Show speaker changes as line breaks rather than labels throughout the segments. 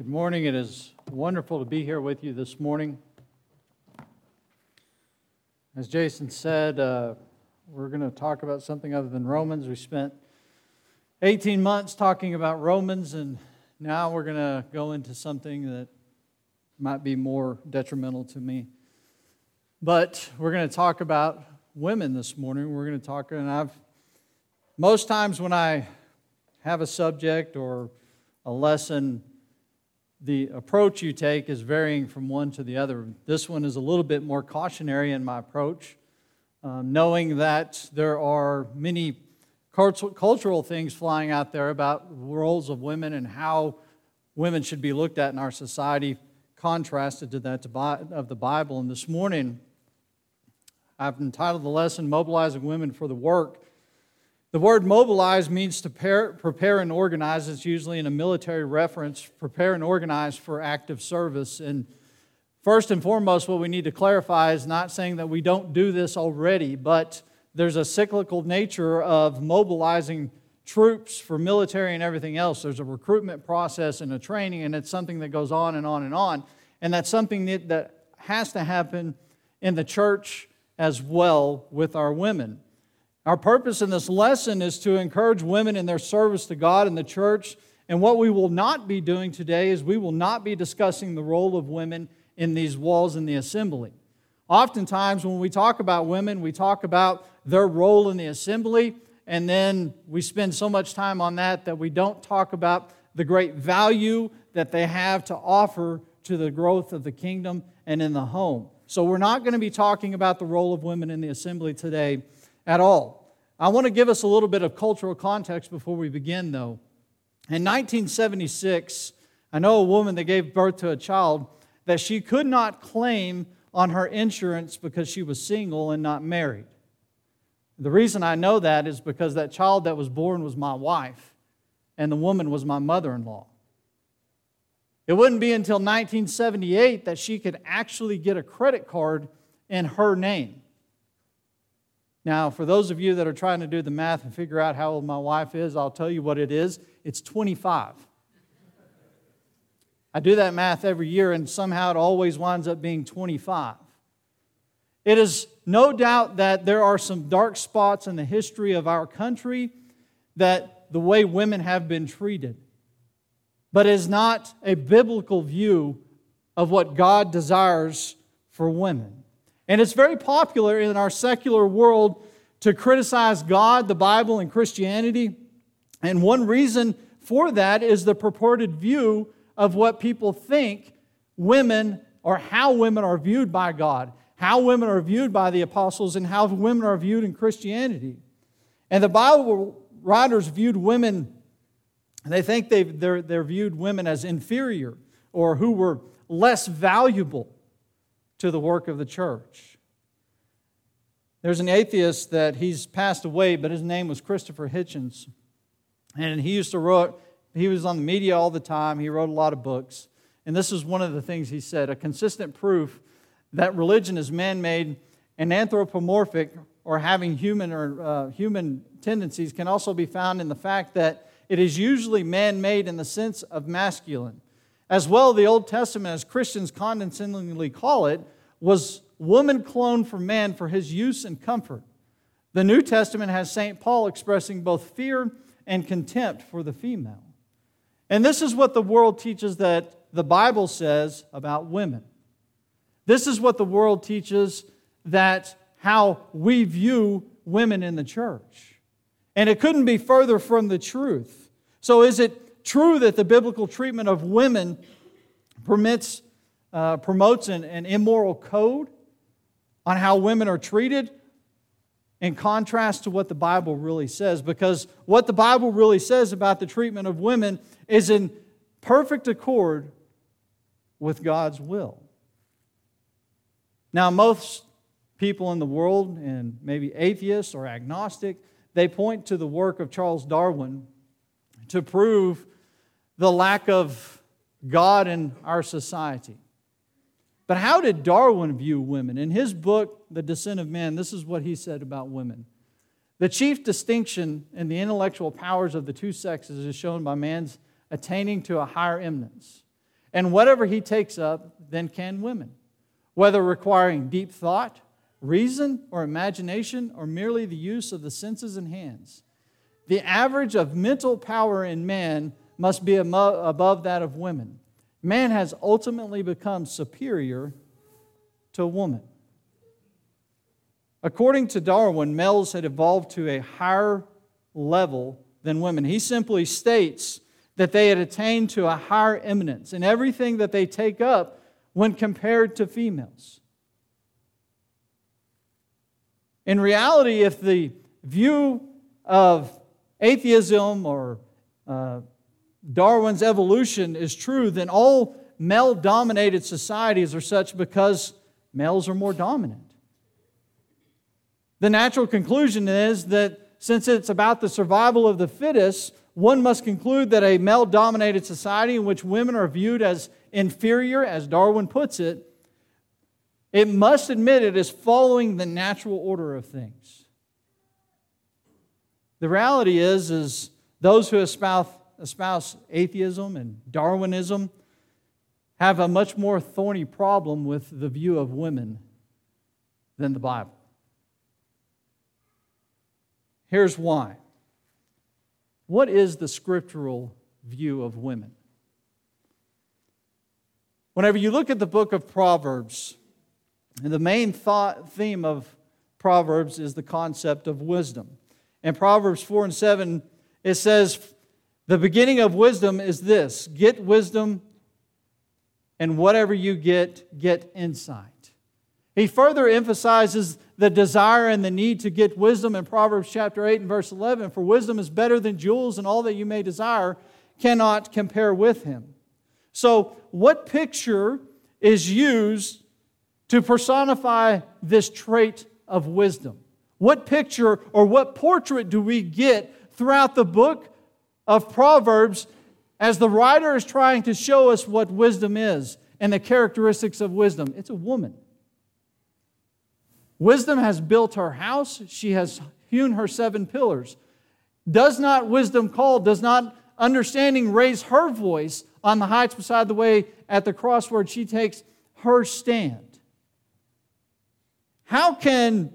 Good morning. It is wonderful to be here with you this morning. As Jason said, uh, we're going to talk about something other than Romans. We spent 18 months talking about Romans, and now we're going to go into something that might be more detrimental to me. But we're going to talk about women this morning. We're going to talk, and I've most times when I have a subject or a lesson the approach you take is varying from one to the other. This one is a little bit more cautionary in my approach, um, knowing that there are many cultural things flying out there about roles of women and how women should be looked at in our society, contrasted to that of the Bible. And this morning, I've entitled the lesson Mobilizing Women for the Work. The word mobilize means to prepare, prepare and organize. It's usually in a military reference, prepare and organize for active service. And first and foremost, what we need to clarify is not saying that we don't do this already, but there's a cyclical nature of mobilizing troops for military and everything else. There's a recruitment process and a training, and it's something that goes on and on and on. And that's something that, that has to happen in the church as well with our women. Our purpose in this lesson is to encourage women in their service to God and the church. And what we will not be doing today is we will not be discussing the role of women in these walls in the assembly. Oftentimes, when we talk about women, we talk about their role in the assembly, and then we spend so much time on that that we don't talk about the great value that they have to offer to the growth of the kingdom and in the home. So, we're not going to be talking about the role of women in the assembly today at all. I want to give us a little bit of cultural context before we begin, though. In 1976, I know a woman that gave birth to a child that she could not claim on her insurance because she was single and not married. The reason I know that is because that child that was born was my wife, and the woman was my mother in law. It wouldn't be until 1978 that she could actually get a credit card in her name. Now, for those of you that are trying to do the math and figure out how old my wife is, I'll tell you what it is it's 25. I do that math every year, and somehow it always winds up being 25. It is no doubt that there are some dark spots in the history of our country that the way women have been treated, but is not a biblical view of what God desires for women. And it's very popular in our secular world to criticize God, the Bible, and Christianity. And one reason for that is the purported view of what people think women or how women are viewed by God, how women are viewed by the apostles, and how women are viewed in Christianity. And the Bible writers viewed women, they think they they're, they're viewed women as inferior or who were less valuable to the work of the church. There's an atheist that he's passed away, but his name was Christopher Hitchens. And he used to write, he was on the media all the time. He wrote a lot of books. And this is one of the things he said a consistent proof that religion is man made and anthropomorphic or having human or uh, human tendencies can also be found in the fact that it is usually man made in the sense of masculine. As well, the Old Testament, as Christians condescendingly call it, was woman cloned from man for his use and comfort. The New Testament has St. Paul expressing both fear and contempt for the female. And this is what the world teaches that the Bible says about women. This is what the world teaches that how we view women in the church. And it couldn't be further from the truth. So, is it true that the biblical treatment of women permits, uh, promotes an, an immoral code on how women are treated in contrast to what the Bible really says, because what the Bible really says about the treatment of women is in perfect accord with God's will. Now, most people in the world, and maybe atheists or agnostic, they point to the work of Charles Darwin to prove the lack of God in our society. But how did Darwin view women? In his book, The Descent of Man, this is what he said about women. The chief distinction in the intellectual powers of the two sexes is shown by man's attaining to a higher eminence. And whatever he takes up, then can women, whether requiring deep thought, reason, or imagination, or merely the use of the senses and hands. The average of mental power in man must be above that of women. Man has ultimately become superior to woman. According to Darwin, males had evolved to a higher level than women. He simply states that they had attained to a higher eminence in everything that they take up when compared to females. In reality, if the view of atheism or uh, Darwin's evolution is true, then all male dominated societies are such because males are more dominant. The natural conclusion is that since it's about the survival of the fittest, one must conclude that a male dominated society in which women are viewed as inferior, as Darwin puts it, it must admit it is following the natural order of things. The reality is, is those who espouse, espouse atheism and Darwinism have a much more thorny problem with the view of women than the Bible. Here's why. What is the scriptural view of women? Whenever you look at the book of Proverbs, the main thought theme of Proverbs is the concept of wisdom. In Proverbs 4 and 7, it says, The beginning of wisdom is this get wisdom, and whatever you get, get insight. He further emphasizes the desire and the need to get wisdom in Proverbs chapter 8 and verse 11. For wisdom is better than jewels, and all that you may desire cannot compare with him. So, what picture is used to personify this trait of wisdom? What picture or what portrait do we get throughout the book of Proverbs as the writer is trying to show us what wisdom is and the characteristics of wisdom? It's a woman. Wisdom has built her house, she has hewn her seven pillars. Does not wisdom call, does not understanding raise her voice on the heights beside the way at the crossword? She takes her stand. How can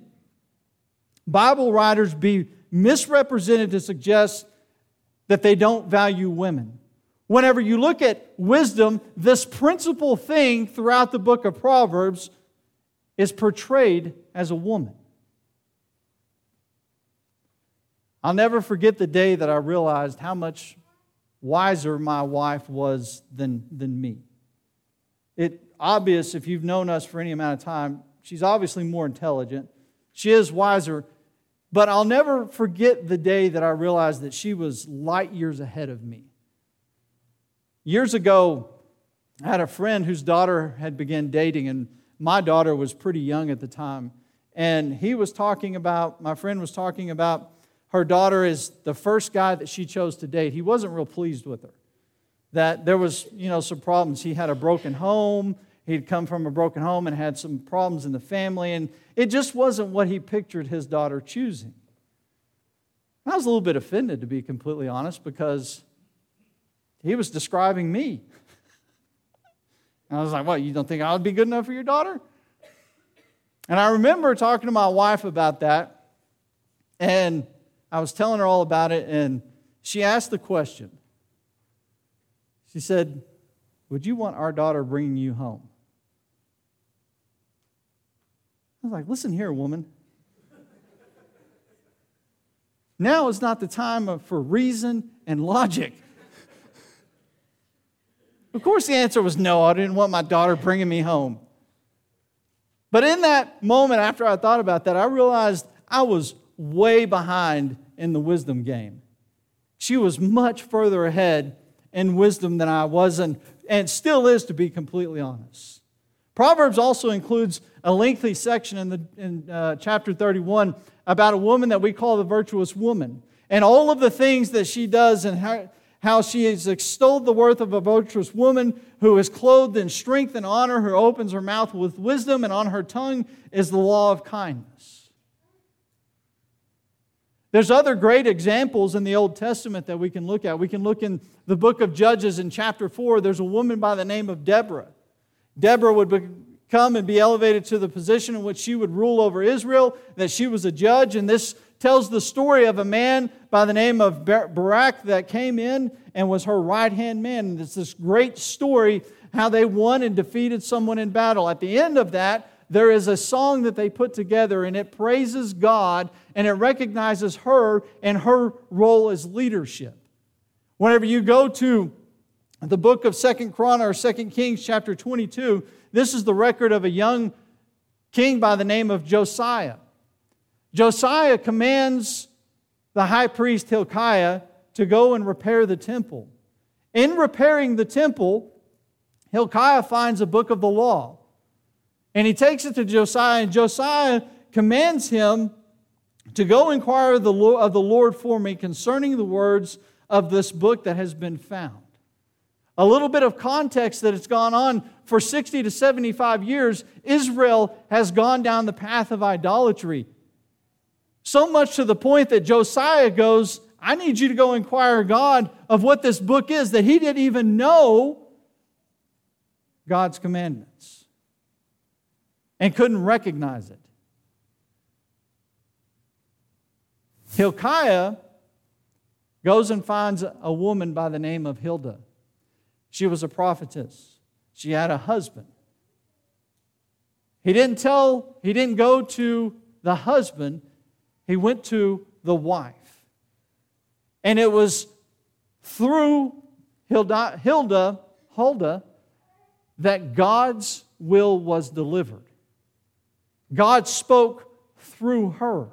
Bible writers be misrepresented to suggest that they don't value women? Whenever you look at wisdom, this principal thing throughout the book of Proverbs is portrayed as a woman. I'll never forget the day that I realized how much wiser my wife was than, than me. It obvious if you've known us for any amount of time, she's obviously more intelligent. She is wiser, but I'll never forget the day that I realized that she was light years ahead of me. Years ago, I had a friend whose daughter had begun dating and my daughter was pretty young at the time. And he was talking about, my friend was talking about her daughter is the first guy that she chose to date. He wasn't real pleased with her. That there was, you know, some problems. He had a broken home. He'd come from a broken home and had some problems in the family. And it just wasn't what he pictured his daughter choosing. I was a little bit offended, to be completely honest, because he was describing me. And I was like, What, you don't think I would be good enough for your daughter? And I remember talking to my wife about that, and I was telling her all about it, and she asked the question. She said, Would you want our daughter bringing you home? I was like, Listen here, woman. Now is not the time for reason and logic. Of course, the answer was no. I didn't want my daughter bringing me home. But in that moment, after I thought about that, I realized I was way behind in the wisdom game. She was much further ahead in wisdom than I was, and, and still is, to be completely honest. Proverbs also includes a lengthy section in, the, in uh, chapter 31 about a woman that we call the virtuous woman and all of the things that she does and how, how she has extolled the worth of a virtuous woman who is clothed in strength and honor, who opens her mouth with wisdom, and on her tongue is the law of kindness. There's other great examples in the Old Testament that we can look at. We can look in the book of Judges in chapter 4. There's a woman by the name of Deborah. Deborah would come and be elevated to the position in which she would rule over Israel, that she was a judge. And this tells the story of a man by the name of Barak that came in and was her right hand man. And it's this great story how they won and defeated someone in battle. At the end of that, there is a song that they put together and it praises God and it recognizes her and her role as leadership. Whenever you go to the book of Second Chron or Second Kings chapter 22, this is the record of a young king by the name of Josiah. Josiah commands the high priest Hilkiah to go and repair the temple. In repairing the temple, Hilkiah finds a book of the law. And he takes it to Josiah, and Josiah commands him to go inquire of the Lord for me concerning the words of this book that has been found. A little bit of context that it's gone on for 60 to 75 years, Israel has gone down the path of idolatry. So much to the point that Josiah goes, I need you to go inquire God of what this book is, that he didn't even know God's commandments and couldn't recognize it. Hilkiah goes and finds a woman by the name of Hilda. She was a prophetess. She had a husband. He didn't tell, he didn't go to the husband, he went to the wife. And it was through Hilda, Hilda, Huldah, that God's will was delivered. God spoke through her.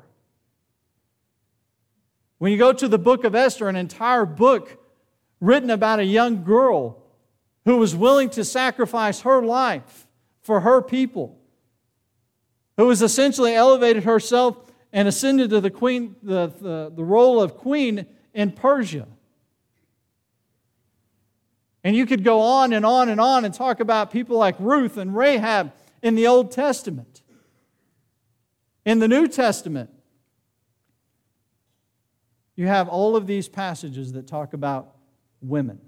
When you go to the book of Esther, an entire book written about a young girl who was willing to sacrifice her life for her people, who was essentially elevated herself and ascended to the, queen, the, the, the role of queen in Persia. And you could go on and on and on and talk about people like Ruth and Rahab in the Old Testament. In the New Testament, you have all of these passages that talk about women,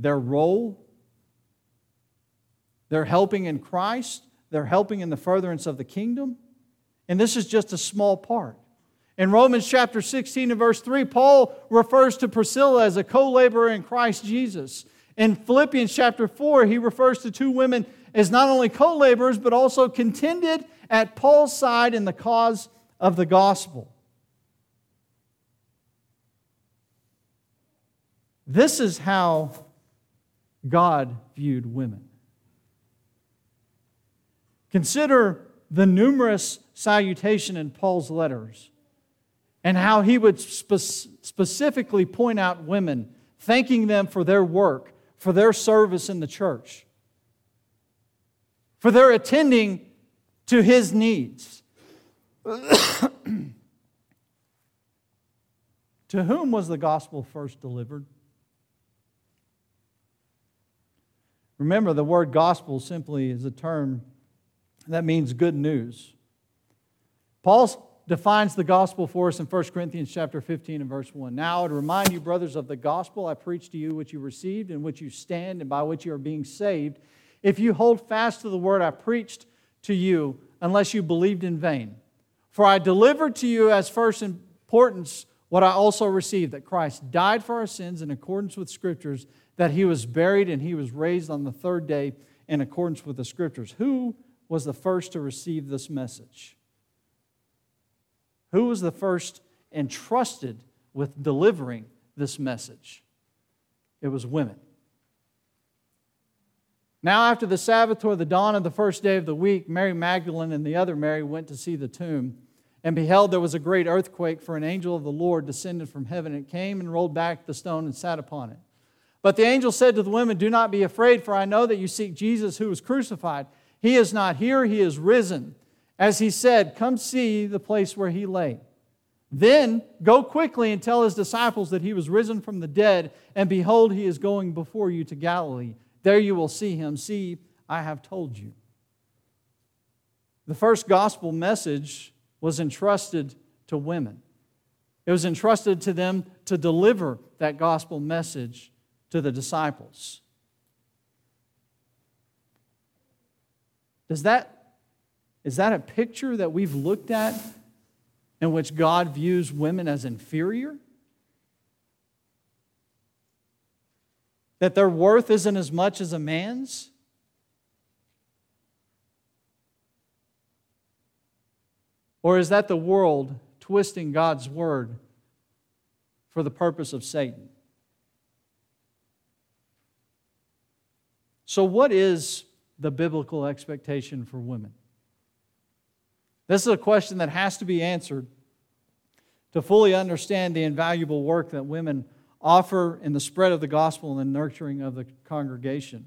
their role, they're helping in Christ, they're helping in the furtherance of the kingdom, and this is just a small part. In Romans chapter 16 and verse 3, Paul refers to Priscilla as a co laborer in Christ Jesus. In Philippians chapter 4, he refers to two women as not only co laborers, but also contended at Paul's side in the cause of the gospel. This is how God viewed women. Consider the numerous salutation in Paul's letters and how he would spe- specifically point out women, thanking them for their work, for their service in the church for their attending to his needs. to whom was the gospel first delivered? Remember, the word gospel simply is a term that means good news. Paul defines the gospel for us in 1 Corinthians chapter 15 and verse 1. Now would remind you, brothers, of the gospel I preached to you, which you received, in which you stand, and by which you are being saved if you hold fast to the word I preached to you, unless you believed in vain. For I delivered to you as first importance what I also received that Christ died for our sins in accordance with Scriptures, that he was buried and he was raised on the third day in accordance with the Scriptures. Who was the first to receive this message? Who was the first entrusted with delivering this message? It was women. Now, after the Sabbath or the dawn of the first day of the week, Mary Magdalene and the other Mary went to see the tomb. And beheld, there was a great earthquake, for an angel of the Lord descended from heaven and came and rolled back the stone and sat upon it. But the angel said to the women, Do not be afraid, for I know that you seek Jesus who was crucified. He is not here, he is risen. As he said, Come see the place where he lay. Then go quickly and tell his disciples that he was risen from the dead, and behold, he is going before you to Galilee. There you will see him. See, I have told you. The first gospel message was entrusted to women. It was entrusted to them to deliver that gospel message to the disciples. Does that, is that a picture that we've looked at in which God views women as inferior? That their worth isn't as much as a man's? Or is that the world twisting God's word for the purpose of Satan? So, what is the biblical expectation for women? This is a question that has to be answered to fully understand the invaluable work that women offer in the spread of the gospel and the nurturing of the congregation.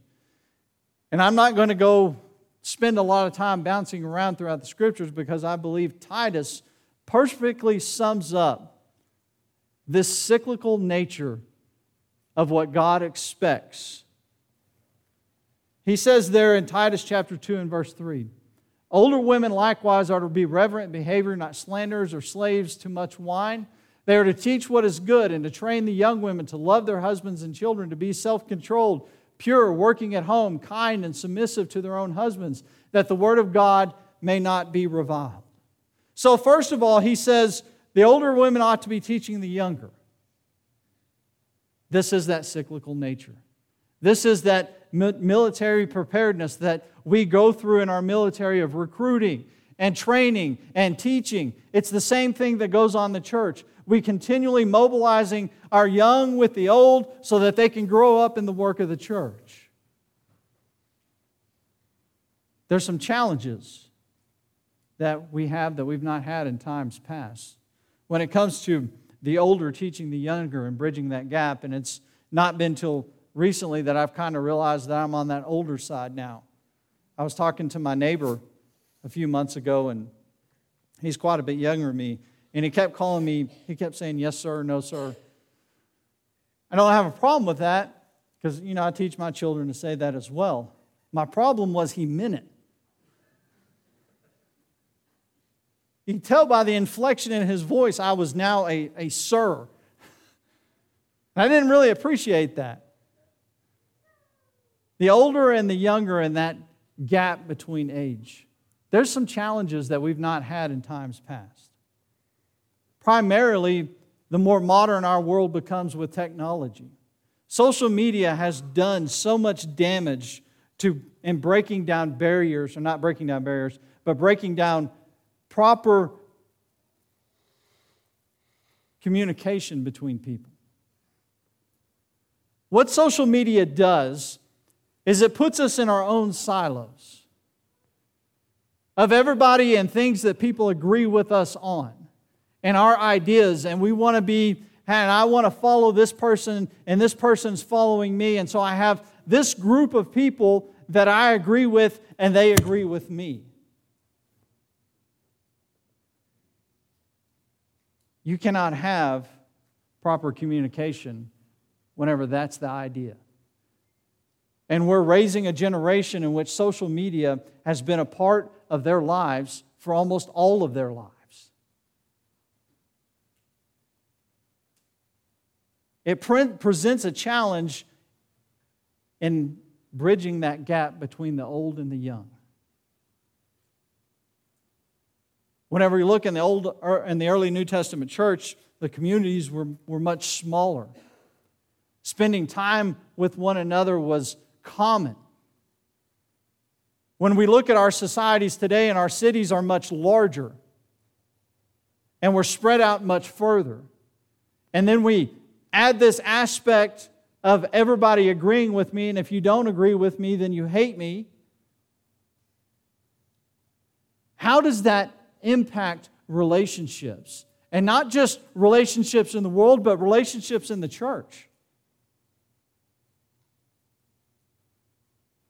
And I'm not going to go spend a lot of time bouncing around throughout the scriptures because I believe Titus perfectly sums up this cyclical nature of what God expects. He says there in Titus chapter 2 and verse 3 Older women likewise are to be reverent in behavior, not slanderers or slaves to much wine. They are to teach what is good and to train the young women to love their husbands and children, to be self controlled pure, working at home, kind, and submissive to their own husbands, that the word of God may not be reviled. So, first of all, he says the older women ought to be teaching the younger. This is that cyclical nature. This is that military preparedness that we go through in our military of recruiting and training and teaching. It's the same thing that goes on in the church we continually mobilizing our young with the old so that they can grow up in the work of the church. There's some challenges that we have that we've not had in times past. When it comes to the older teaching the younger and bridging that gap, and it's not been till recently that I've kind of realized that I'm on that older side now. I was talking to my neighbor a few months ago, and he's quite a bit younger than me. And he kept calling me, he kept saying, Yes, sir, no, sir. I don't have a problem with that because, you know, I teach my children to say that as well. My problem was he meant it. You can tell by the inflection in his voice, I was now a, a sir. I didn't really appreciate that. The older and the younger, and that gap between age. There's some challenges that we've not had in times past primarily the more modern our world becomes with technology. Social media has done so much damage to in breaking down barriers, or not breaking down barriers, but breaking down proper communication between people. What social media does is it puts us in our own silos of everybody and things that people agree with us on and our ideas, and we want to be, and I want to follow this person, and this person's following me, and so I have this group of people that I agree with, and they agree with me. You cannot have proper communication whenever that's the idea. And we're raising a generation in which social media has been a part of their lives for almost all of their lives. It pre- presents a challenge in bridging that gap between the old and the young. Whenever you look in the old er, in the early New Testament church, the communities were, were much smaller. Spending time with one another was common. When we look at our societies today and our cities are much larger and we're spread out much further. And then we add this aspect of everybody agreeing with me, and if you don't agree with me, then you hate me. How does that impact relationships? And not just relationships in the world, but relationships in the church.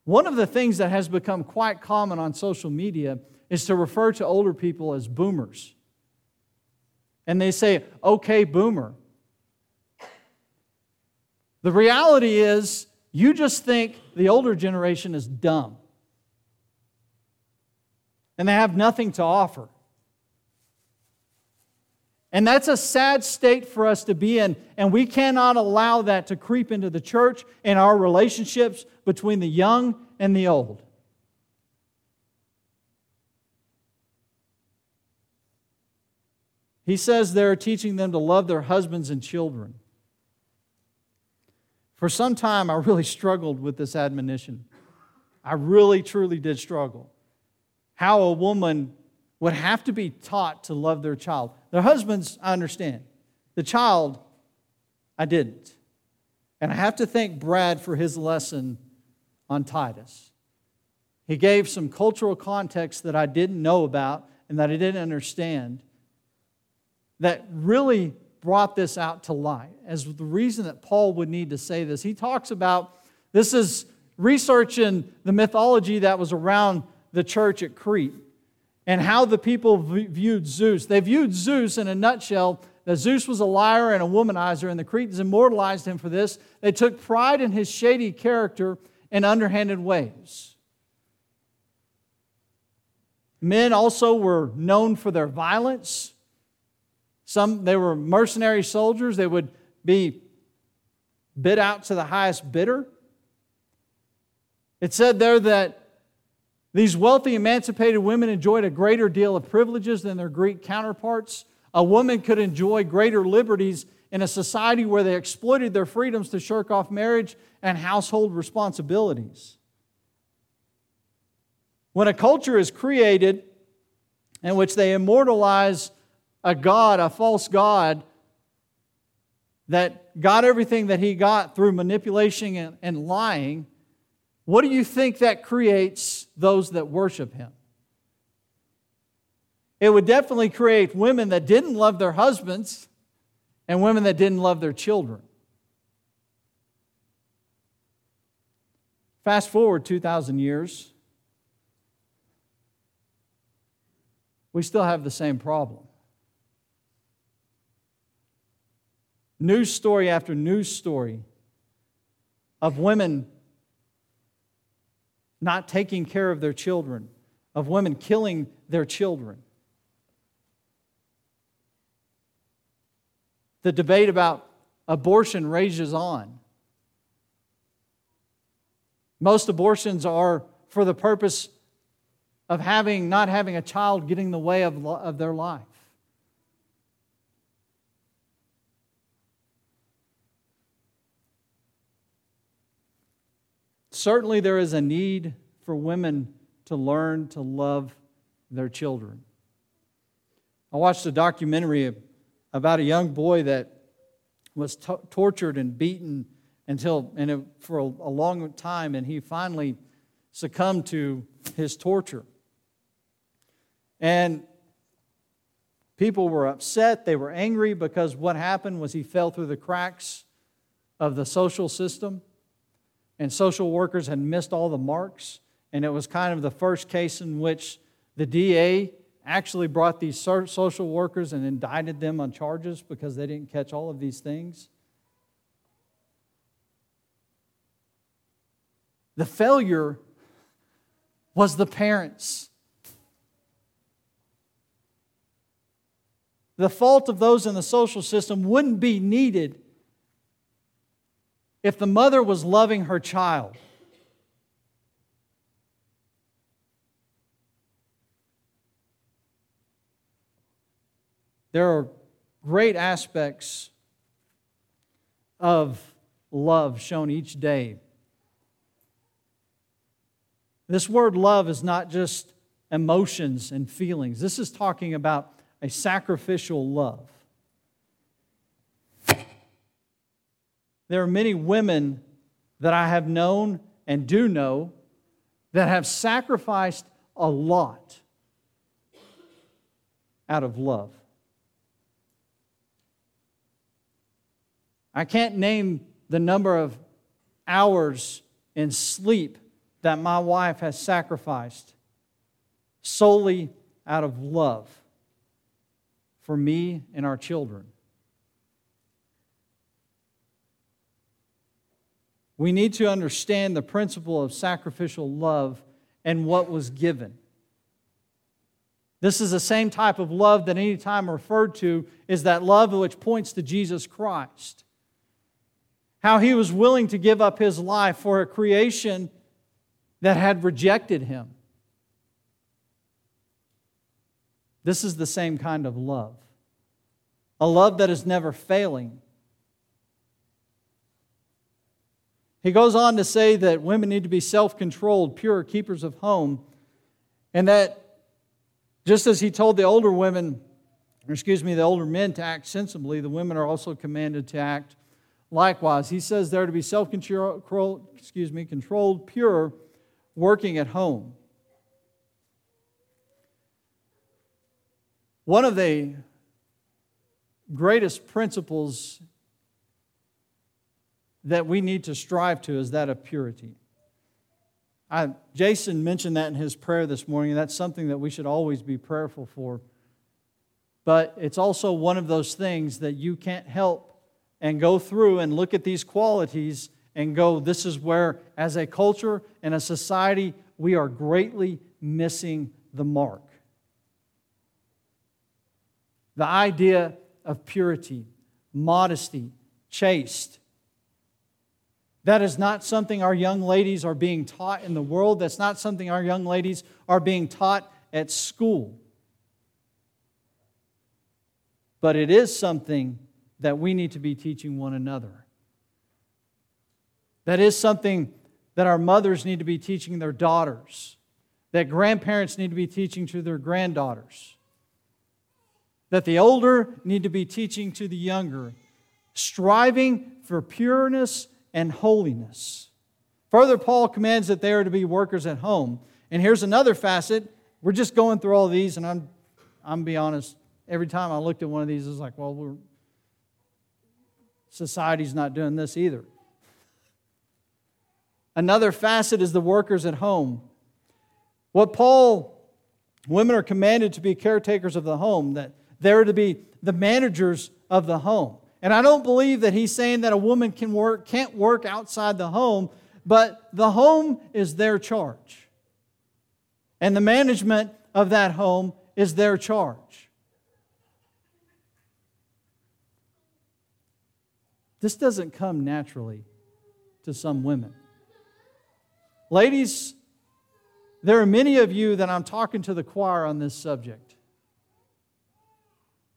One of the things that has become quite common on social media is to refer to older people as boomers. And they say, okay, boomer. The reality is, you just think the older generation is dumb and they have nothing to offer. And that's a sad state for us to be in, and we cannot allow that to creep into the church and our relationships between the young and the old. He says they're teaching them to love their husbands and children. For some time, I really struggled with this admonition. I really, truly did struggle. How a woman would have to be taught to love their child. Their husbands, I understand. The child, I didn't. And I have to thank Brad for his lesson on Titus. He gave some cultural context that I didn't know about and that I didn't understand that really brought this out to light as the reason that Paul would need to say this. He talks about this is research in the mythology that was around the church at Crete and how the people viewed Zeus. They viewed Zeus in a nutshell that Zeus was a liar and a womanizer, and the Cretans immortalized him for this. They took pride in his shady character and underhanded ways. Men also were known for their violence some, they were mercenary soldiers. They would be bid out to the highest bidder. It said there that these wealthy, emancipated women enjoyed a greater deal of privileges than their Greek counterparts. A woman could enjoy greater liberties in a society where they exploited their freedoms to shirk off marriage and household responsibilities. When a culture is created in which they immortalize a God, a false God, that got everything that he got through manipulation and, and lying, what do you think that creates those that worship him? It would definitely create women that didn't love their husbands and women that didn't love their children. Fast forward 2,000 years, we still have the same problem. News story after news story of women not taking care of their children, of women killing their children. The debate about abortion rages on. Most abortions are for the purpose of having, not having a child getting in the way of, of their life. Certainly, there is a need for women to learn to love their children. I watched a documentary about a young boy that was tortured and beaten until and it, for a, a long time, and he finally succumbed to his torture. And people were upset, they were angry because what happened was he fell through the cracks of the social system and social workers had missed all the marks. And it was kind of the first case in which the DA actually brought these social workers and indicted them on charges because they didn't catch all of these things. The failure was the parents. The fault of those in the social system wouldn't be needed if the mother was loving her child. There are great aspects of love shown each day. This word love is not just emotions and feelings, this is talking about a sacrificial love. There are many women that I have known and do know that have sacrificed a lot out of love. I can't name the number of hours in sleep that my wife has sacrificed solely out of love for me and our children. We need to understand the principle of sacrificial love and what was given. This is the same type of love that any time referred to is that love which points to Jesus Christ. How he was willing to give up his life for a creation that had rejected him. This is the same kind of love. A love that is never failing. He goes on to say that women need to be self controlled, pure, keepers of home, and that just as he told the older women, or excuse me, the older men to act sensibly, the women are also commanded to act likewise. He says they're to be self controlled, excuse me, controlled, pure, working at home. One of the greatest principles that we need to strive to is that of purity. I, Jason mentioned that in his prayer this morning, and that's something that we should always be prayerful for. But it's also one of those things that you can't help and go through and look at these qualities and go, this is where, as a culture and a society, we are greatly missing the mark. The idea of purity, modesty, chaste, that is not something our young ladies are being taught in the world. That's not something our young ladies are being taught at school. But it is something that we need to be teaching one another. That is something that our mothers need to be teaching their daughters, that grandparents need to be teaching to their granddaughters, that the older need to be teaching to the younger, striving for pureness and holiness. Further, Paul commands that they are to be workers at home. And here's another facet. We're just going through all these, and I'm, I'm be honest, every time I looked at one of these, it's like, well, we're, society's not doing this either. Another facet is the workers at home. What Paul, women are commanded to be caretakers of the home, that they're to be the managers of the home. And I don't believe that he's saying that a woman can work, can't work outside the home, but the home is their charge. And the management of that home is their charge. This doesn't come naturally to some women. Ladies, there are many of you that I'm talking to the choir on this subject.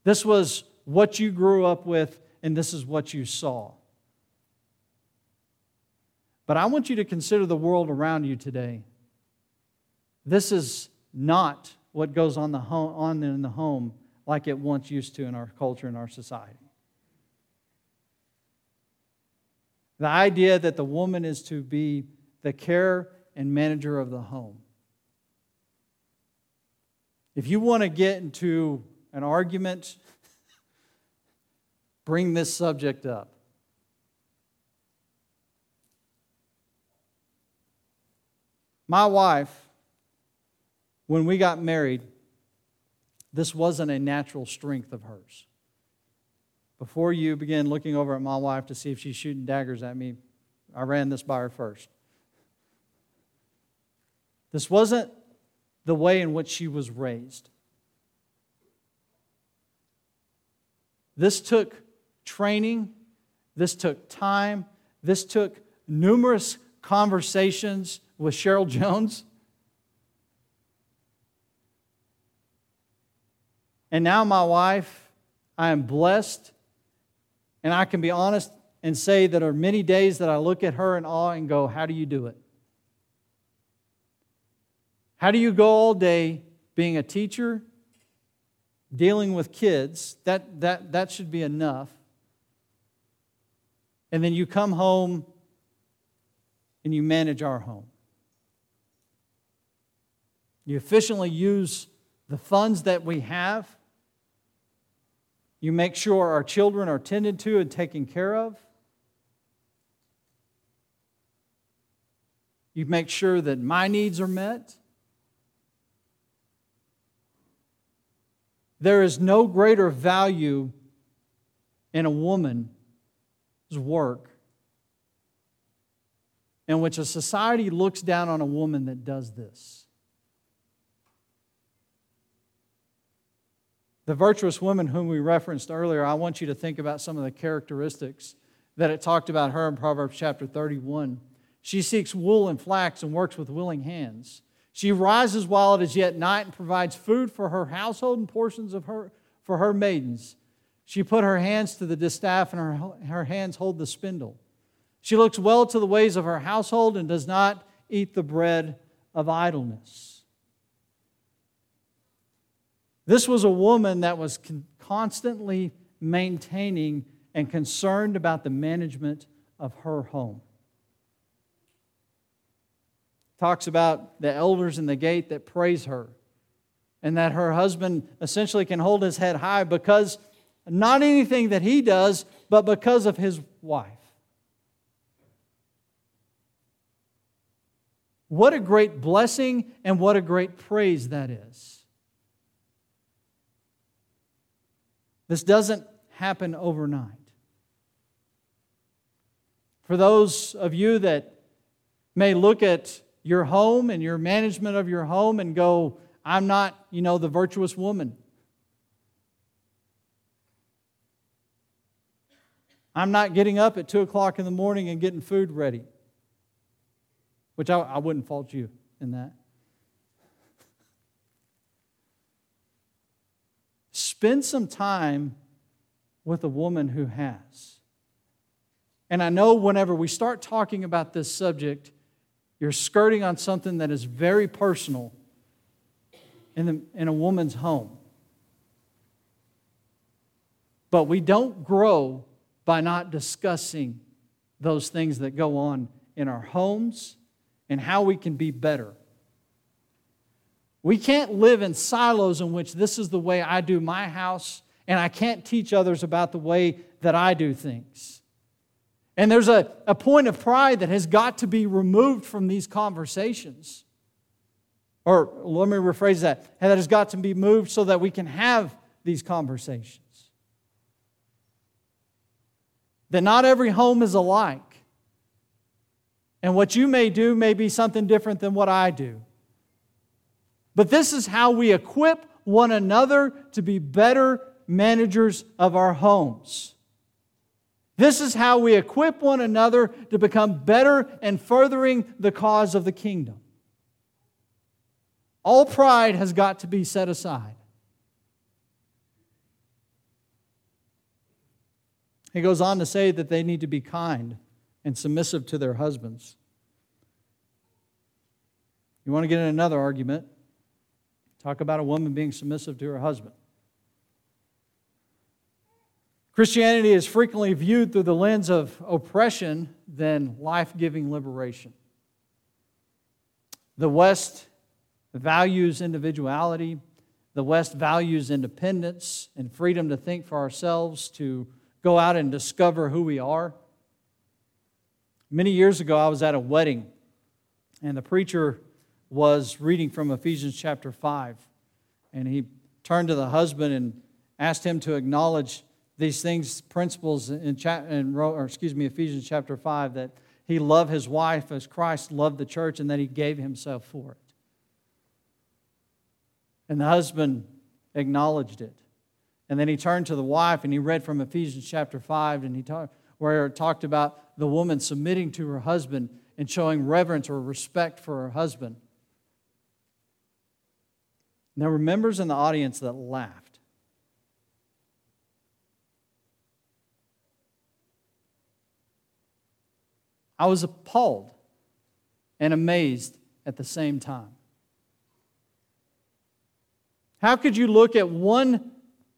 This was what you grew up with and this is what you saw. But I want you to consider the world around you today. This is not what goes on, the home, on in the home like it once used to in our culture and our society. The idea that the woman is to be the care and manager of the home. If you want to get into an argument bring this subject up. My wife, when we got married, this wasn't a natural strength of hers. Before you begin looking over at my wife to see if she's shooting daggers at me, I ran this by her first. This wasn't the way in which she was raised. This took training, this took time, this took numerous conversations with Cheryl Jones. And now, my wife, I am blessed, and I can be honest and say that there are many days that I look at her in awe and go, How do you do it? How do you go all day being a teacher, dealing with kids? That, that, that should be enough and then you come home and you manage our home. You efficiently use the funds that we have. You make sure our children are tended to and taken care of. You make sure that my needs are met. There is no greater value in a woman work in which a society looks down on a woman that does this. The virtuous woman whom we referenced earlier, I want you to think about some of the characteristics that it talked about her in Proverbs chapter 31. She seeks wool and flax and works with willing hands. She rises while it is yet night and provides food for her household and portions of her for her maidens. She put her hands to the distaff and her, her hands hold the spindle. She looks well to the ways of her household and does not eat the bread of idleness. This was a woman that was constantly maintaining and concerned about the management of her home. Talks about the elders in the gate that praise her, and that her husband essentially can hold his head high because not anything that he does, but because of his wife. What a great blessing and what a great praise that is. This doesn't happen overnight. For those of you that may look at your home and your management of your home and go, I'm not, you know, the virtuous woman. I'm not getting up at 2 o'clock in the morning and getting food ready, which I, I wouldn't fault you in that. Spend some time with a woman who has. And I know whenever we start talking about this subject, you're skirting on something that is very personal in, the, in a woman's home. But we don't grow by not discussing those things that go on in our homes and how we can be better. We can't live in silos in which this is the way I do my house, and I can't teach others about the way that I do things. And there's a, a point of pride that has got to be removed from these conversations. Or let me rephrase that, that has got to be moved so that we can have these conversations that not every home is alike. And what you may do may be something different than what I do. But this is how we equip one another to be better managers of our homes. This is how we equip one another to become better and furthering the cause of the kingdom. All pride has got to be set aside. He goes on to say that they need to be kind and submissive to their husbands. You want to get in another argument? Talk about a woman being submissive to her husband. Christianity is frequently viewed through the lens of oppression than life giving liberation. The West values individuality, the West values independence and freedom to think for ourselves, to go out and discover who we are. Many years ago, I was at a wedding, and the preacher was reading from Ephesians chapter 5. And he turned to the husband and asked him to acknowledge these things, principles in, in or excuse me, Ephesians chapter 5, that he loved his wife as Christ loved the church and that he gave himself for it. And the husband acknowledged it. And then he turned to the wife and he read from Ephesians chapter 5, and he where it talked about the woman submitting to her husband and showing reverence or respect for her husband. There were members in the audience that laughed. I was appalled and amazed at the same time. How could you look at one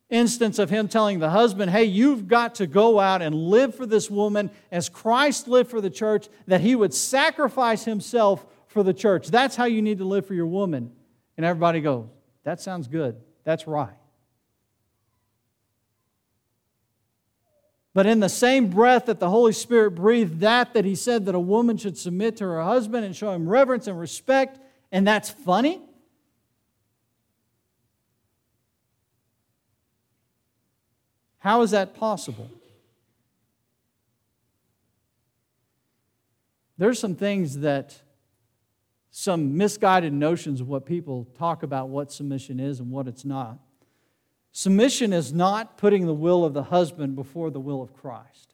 instance of him telling the husband, hey, you've got to go out and live for this woman as Christ lived for the church, that he would sacrifice himself for the church. That's how you need to live for your woman. And everybody goes, that sounds good. That's right. But in the same breath that the Holy Spirit breathed that, that he said that a woman should submit to her husband and show him reverence and respect, and that's funny? How is that possible? There's some things that, some misguided notions of what people talk about what submission is and what it's not. Submission is not putting the will of the husband before the will of Christ.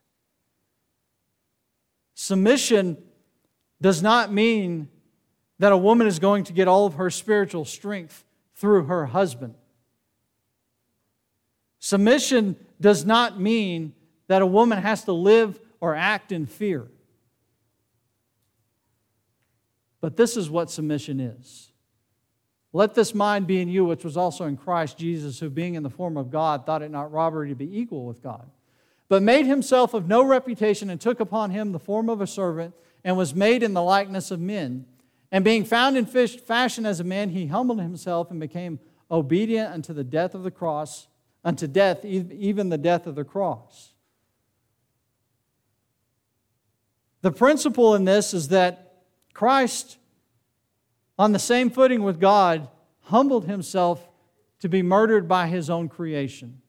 Submission does not mean that a woman is going to get all of her spiritual strength through her husband. Submission does not mean that a woman has to live or act in fear. But this is what submission is. Let this mind be in you, which was also in Christ Jesus, who being in the form of God, thought it not robbery to be equal with God, but made himself of no reputation and took upon him the form of a servant and was made in the likeness of men. And being found in fashion as a man, he humbled himself and became obedient unto the death of the cross, unto death, even the death of the cross. The principle in this is that Christ on the same footing with God, humbled himself to be murdered by his own creation.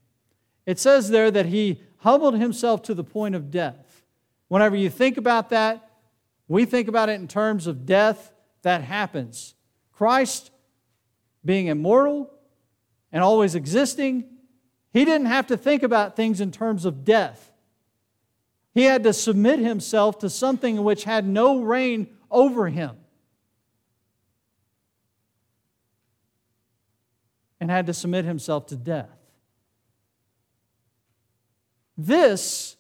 It says there that he humbled himself to the point of death. Whenever you think about that, we think about it in terms of death that happens. Christ, being immortal and always existing, he didn't have to think about things in terms of death. He had to submit himself to something which had no reign over him. and had to submit himself to death. This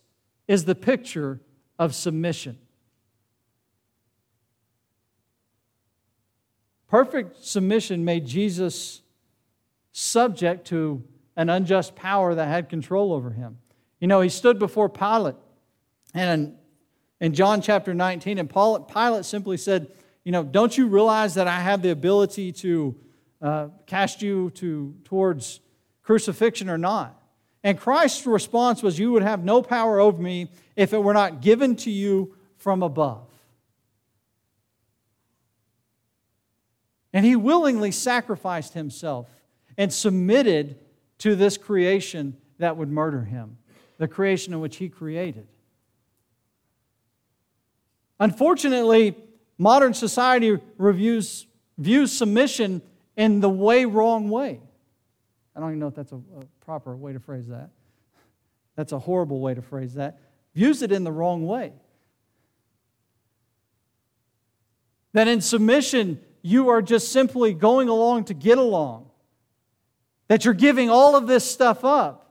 is the picture of submission. Perfect submission made Jesus subject to an unjust power that had control over him. You know, he stood before Pilate, and in, John chapter 19, and Pilate simply said, You know, don't you realize that I have the ability to uh, cast you to, towards crucifixion or not. And Christ's response was, You would have no power over me if it were not given to you from above. And he willingly sacrificed himself and submitted to this creation that would murder him, the creation in which he created. Unfortunately, modern society reviews, views submission in the way wrong way. I don't even know if that's a, a proper way to phrase that. That's a horrible way to phrase that. Views it in the wrong way. That in submission, you are just simply going along to get along. That you're giving all of this stuff up.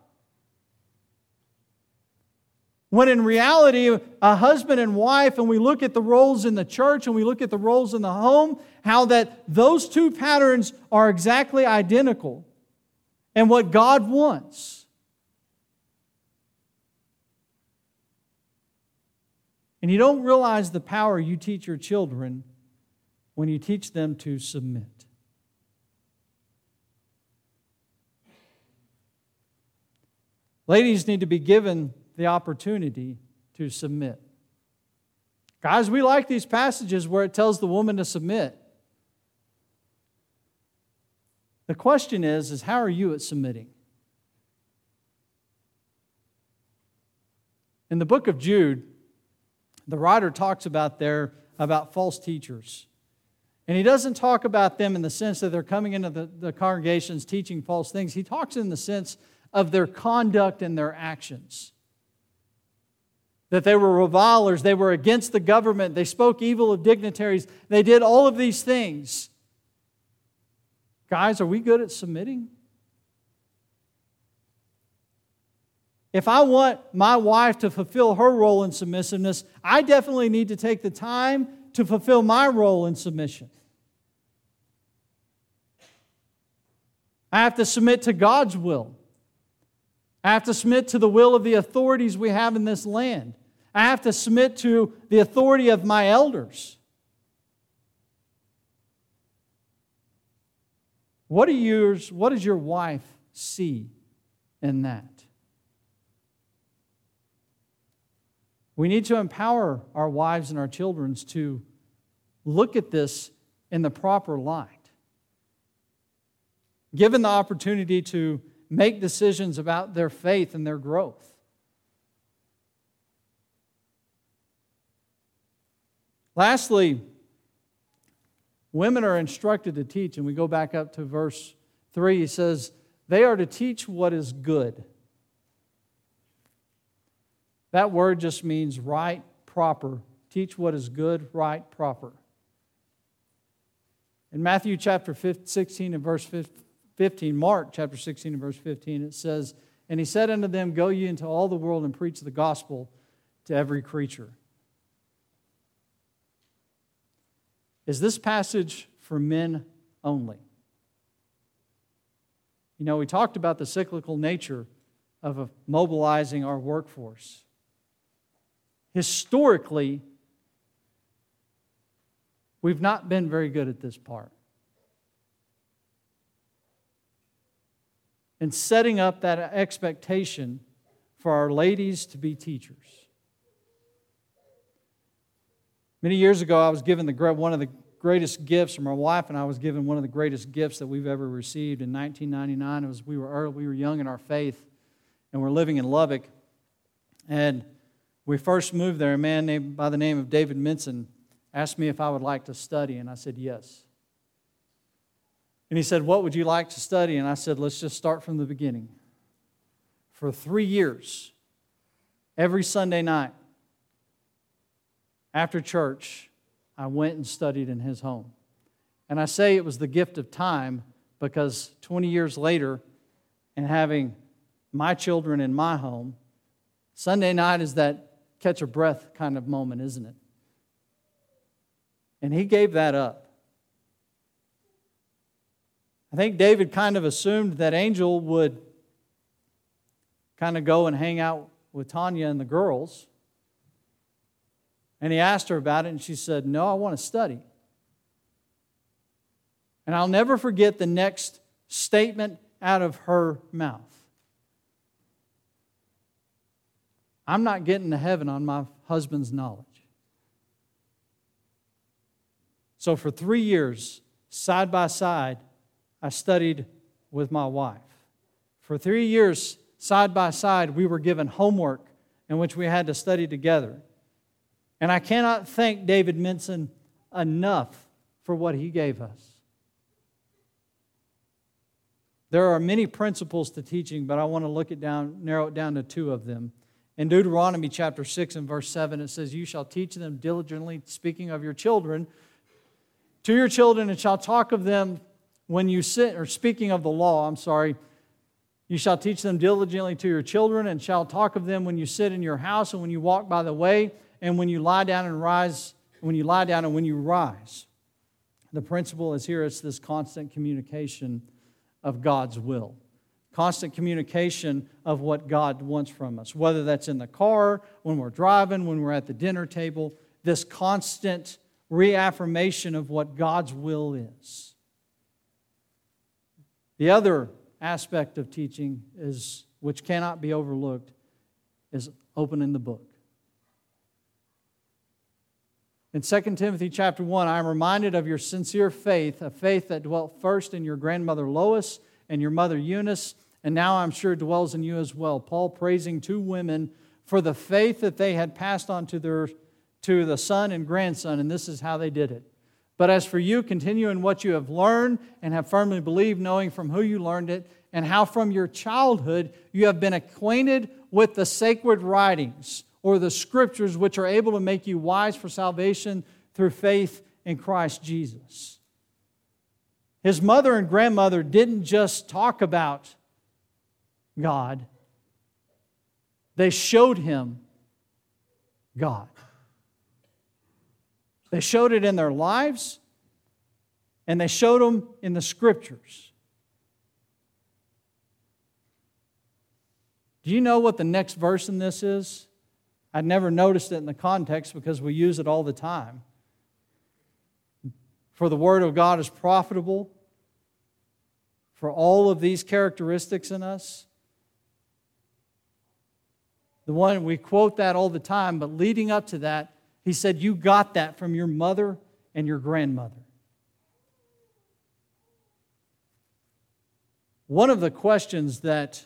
When in reality, a husband and wife, and we look at the roles in the church and we look at the roles in the home, how that those two patterns are exactly identical and what God wants. And you don't realize the power you teach your children when you teach them to submit. Ladies need to be given the opportunity to submit. Guys, we like these passages where it tells the woman to submit. The question is, is how are you at submitting? In the book of Jude, the writer talks about there about false teachers. And he doesn't talk about them in the sense that they're coming into the, the congregations teaching false things. He talks in the sense of their conduct and their actions that they were revilers, they were against the government, they spoke evil of dignitaries, they did all of these things. Guys, are we good at submitting? If I want my wife to fulfill her role in submissiveness, I definitely need to take the time to fulfill my role in submission. I have to submit to God's will. I have to submit to the will of the authorities we have in this land. I have to submit to the authority of my elders. What, are yours, what does your wife see in that? We need to empower our wives and our children to look at this in the proper light. Given the opportunity to make decisions about their faith and their growth. Lastly, women are instructed to teach, and we go back up to verse 3. He says, They are to teach what is good. That word just means right, proper. Teach what is good, right, proper. In Matthew chapter 16 and verse 15, Mark chapter 16 and verse 15, it says, And he said unto them, Go ye into all the world and preach the gospel to every creature. Is this passage for men only? You know, we talked about the cyclical nature of mobilizing our workforce. Historically, we've not been very good at this part. And setting up that expectation for our ladies to be teachers. Many years ago, I was given the, one of the greatest gifts, or my wife and I was given one of the greatest gifts that we've ever received in 1999. It was we were early, we were young in our faith, and we're living in Lubbock. And we first moved there. A man named by the name of David Minson asked me if I would like to study, and I said yes. And he said, "What would you like to study?" And I said, "Let's just start from the beginning." For three years, every Sunday night after church, I went and studied in his home. And I say it was the gift of time because 20 years later, and having my children in my home, Sunday night is that catch a breath kind of moment, isn't it? And he gave that up. I think David kind of assumed that Angel would kind of go and hang out with Tanya and the girls. And he asked her about it, and she said, No, I want to study. And I'll never forget the next statement out of her mouth I'm not getting to heaven on my husband's knowledge. So, for three years, side by side, I studied with my wife. For three years, side by side, we were given homework in which we had to study together. And I cannot thank David Minson enough for what he gave us. There are many principles to teaching, but I want to look it down, narrow it down to two of them. In Deuteronomy chapter 6 and verse 7, it says, You shall teach them diligently, speaking of your children, to your children, and shall talk of them when you sit, or speaking of the law, I'm sorry, you shall teach them diligently to your children, and shall talk of them when you sit in your house and when you walk by the way and when you lie down and rise, when you lie down and when you rise. The principle is here it's this constant communication of God's will. Constant communication of what God wants from us, whether that's in the car, when we're driving, when we're at the dinner table, this constant reaffirmation of what God's will is. The other aspect of teaching is which cannot be overlooked is opening the book. In 2 Timothy chapter 1, I am reminded of your sincere faith, a faith that dwelt first in your grandmother Lois and your mother Eunice, and now I'm sure dwells in you as well. Paul praising two women for the faith that they had passed on to, their, to the son and grandson, and this is how they did it. But as for you, continue in what you have learned and have firmly believed, knowing from who you learned it, and how from your childhood you have been acquainted with the sacred writings or the scriptures which are able to make you wise for salvation through faith in Christ Jesus. His mother and grandmother didn't just talk about God, they showed him God. They showed it in their lives, and they showed them in the scriptures. Do you know what the next verse in this is? I'd never noticed it in the context because we use it all the time. For the Word of God is profitable for all of these characteristics in us. The one, we quote that all the time, but leading up to that, he said, You got that from your mother and your grandmother. One of the questions that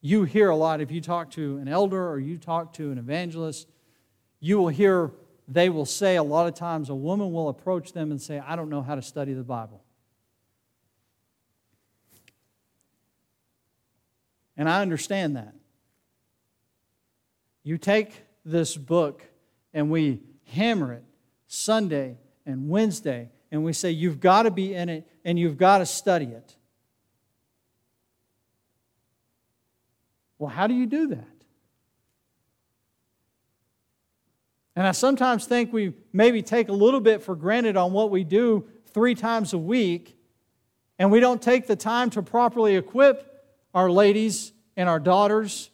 you hear a lot if you talk to an elder or you talk to an evangelist, you will hear they will say a lot of times a woman will approach them and say, I don't know how to study the Bible. And I understand that. You take this book and we hammer it Sunday and Wednesday, and we say, You've got to be in it and you've got to study it. Well, how do you do that? And I sometimes think we maybe take a little bit for granted on what we do three times a week, and we don't take the time to properly equip our ladies and our daughters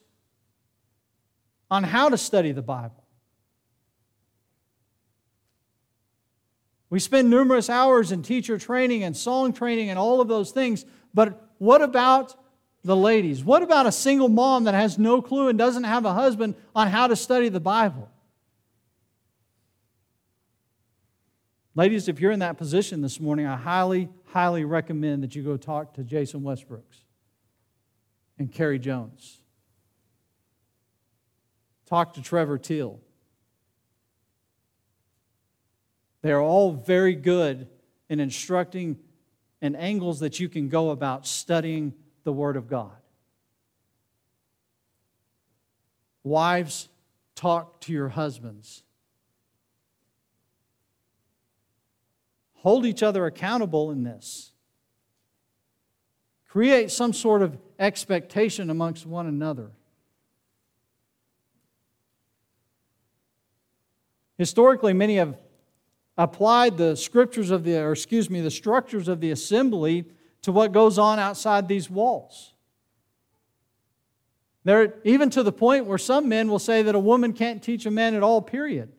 on how to study the Bible. We spend numerous hours in teacher training and song training and all of those things, but what about the ladies? What about a single mom that has no clue and doesn't have a husband on how to study the Bible? Ladies, if you're in that position this morning, I highly, highly recommend that you go talk to Jason Westbrooks and Carrie Jones. Talk to Trevor Teal. They are all very good in instructing and angles that you can go about studying the Word of God. Wives, talk to your husbands. Hold each other accountable in this. Create some sort of expectation amongst one another. Historically, many have applied the scriptures of the, or excuse me, the structures of the assembly to what goes on outside these walls. There, even to the point where some men will say that a woman can't teach a man at all, period.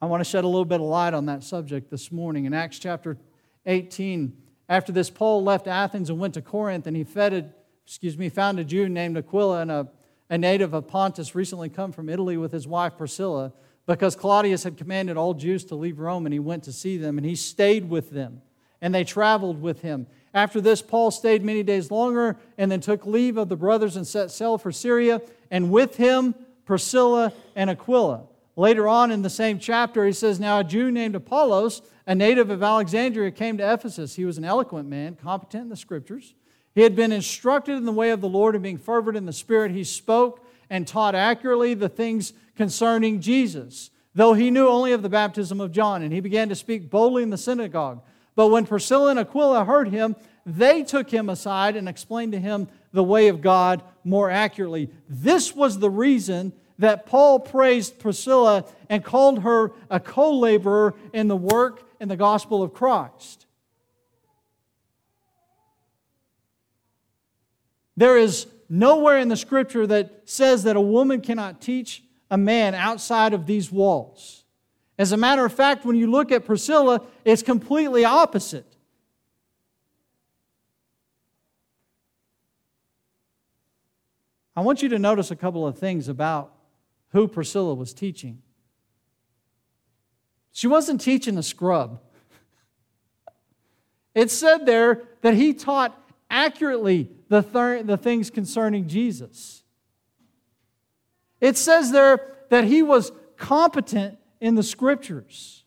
I want to shed a little bit of light on that subject this morning. In Acts chapter 18, after this, Paul left Athens and went to Corinth, and he fed excuse me, found a Jew named Aquila and a, a native of Pontus, recently come from Italy with his wife Priscilla, because Claudius had commanded all Jews to leave Rome, and he went to see them, and he stayed with them and they traveled with him. After this, Paul stayed many days longer and then took leave of the brothers and set sail for Syria, and with him Priscilla and Aquila. Later on in the same chapter, he says, Now a Jew named Apollos, a native of Alexandria, came to Ephesus. He was an eloquent man, competent in the scriptures. He had been instructed in the way of the Lord and being fervent in the Spirit, he spoke and taught accurately the things concerning Jesus, though he knew only of the baptism of John. And he began to speak boldly in the synagogue. But when Priscilla and Aquila heard him, they took him aside and explained to him the way of God more accurately. This was the reason that Paul praised Priscilla and called her a co laborer in the work in the gospel of Christ. There is nowhere in the scripture that says that a woman cannot teach a man outside of these walls. As a matter of fact, when you look at Priscilla, it's completely opposite. I want you to notice a couple of things about who Priscilla was teaching. She wasn't teaching a scrub. It said there that he taught accurately the, th- the things concerning Jesus. It says there that he was competent in the scriptures.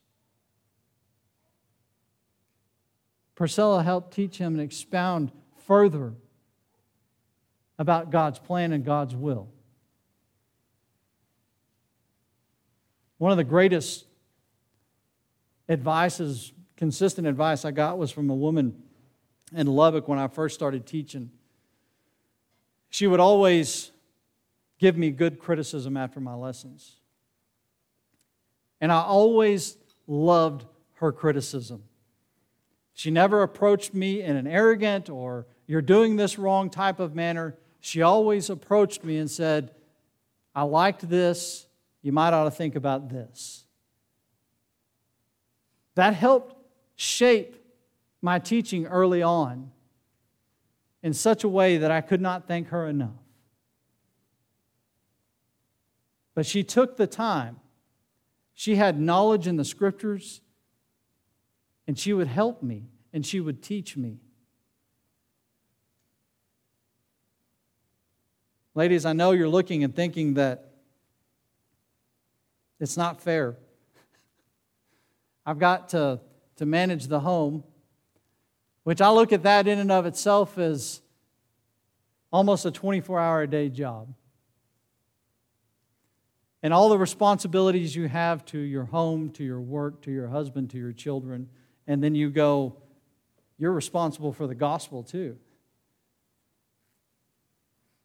Priscilla helped teach him and expound further about God's plan and God's will. One of the greatest advices, consistent advice I got was from a woman in Lubbock when I first started teaching. She would always give me good criticism after my lessons. And I always loved her criticism. She never approached me in an arrogant or you're doing this wrong type of manner. She always approached me and said, I liked this. You might ought to think about this. That helped shape my teaching early on in such a way that I could not thank her enough. But she took the time she had knowledge in the scriptures, and she would help me and she would teach me. Ladies, I know you're looking and thinking that it's not fair. I've got to, to manage the home, which I look at that in and of itself as almost a 24 hour a day job. And all the responsibilities you have to your home, to your work, to your husband, to your children. And then you go, you're responsible for the gospel too.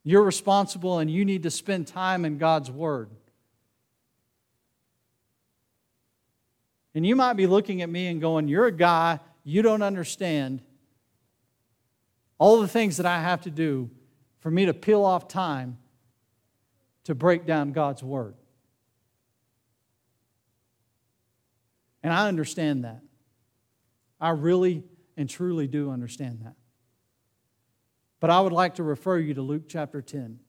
You're responsible and you need to spend time in God's Word. And you might be looking at me and going, You're a guy, you don't understand all the things that I have to do for me to peel off time to break down God's Word. And I understand that. I really and truly do understand that. But I would like to refer you to Luke chapter 10.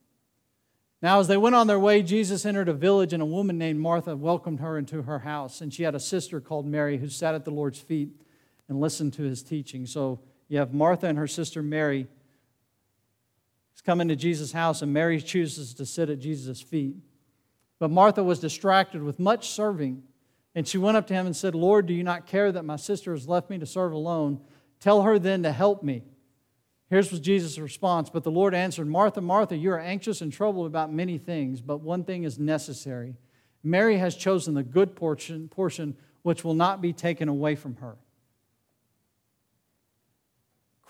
Now, as they went on their way, Jesus entered a village, and a woman named Martha welcomed her into her house. And she had a sister called Mary who sat at the Lord's feet and listened to his teaching. So you have Martha and her sister Mary He's coming to Jesus' house, and Mary chooses to sit at Jesus' feet. But Martha was distracted with much serving. And she went up to him and said, Lord, do you not care that my sister has left me to serve alone? Tell her then to help me. Here's was Jesus' response. But the Lord answered, Martha, Martha, you are anxious and troubled about many things, but one thing is necessary. Mary has chosen the good portion, portion which will not be taken away from her.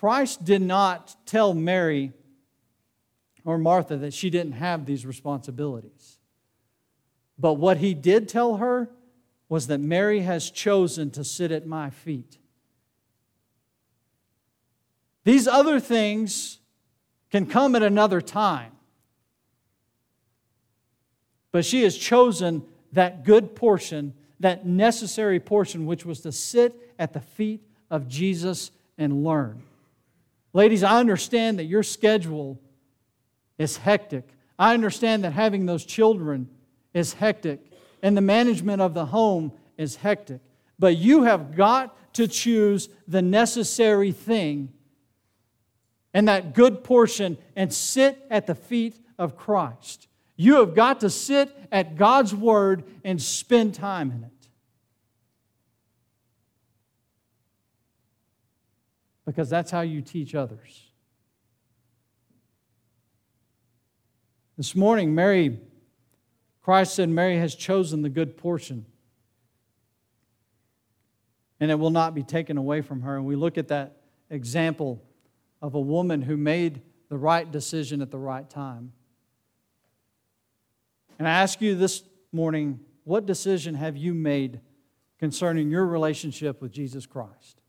Christ did not tell Mary or Martha that she didn't have these responsibilities. But what he did tell her was that Mary has chosen to sit at my feet. These other things can come at another time. But she has chosen that good portion, that necessary portion, which was to sit at the feet of Jesus and learn. Ladies, I understand that your schedule is hectic. I understand that having those children is hectic and the management of the home is hectic. But you have got to choose the necessary thing and that good portion and sit at the feet of Christ. You have got to sit at God's Word and spend time in it. Because that's how you teach others. This morning, Mary Christ said Mary has chosen the good portion, and it will not be taken away from her. And we look at that example of a woman who made the right decision at the right time. And I ask you this morning what decision have you made concerning your relationship with Jesus Christ?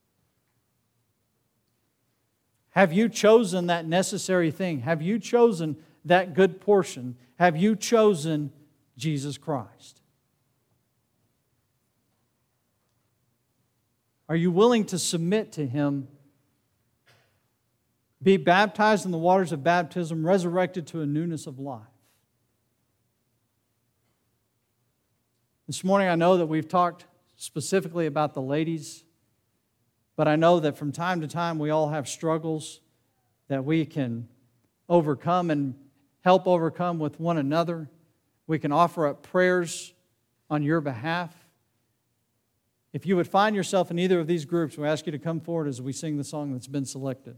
Have you chosen that necessary thing? Have you chosen that good portion? Have you chosen Jesus Christ? Are you willing to submit to Him? Be baptized in the waters of baptism, resurrected to a newness of life. This morning, I know that we've talked specifically about the ladies, but I know that from time to time we all have struggles that we can overcome and help overcome with one another. We can offer up prayers on your behalf. If you would find yourself in either of these groups, we ask you to come forward as we sing the song that's been selected.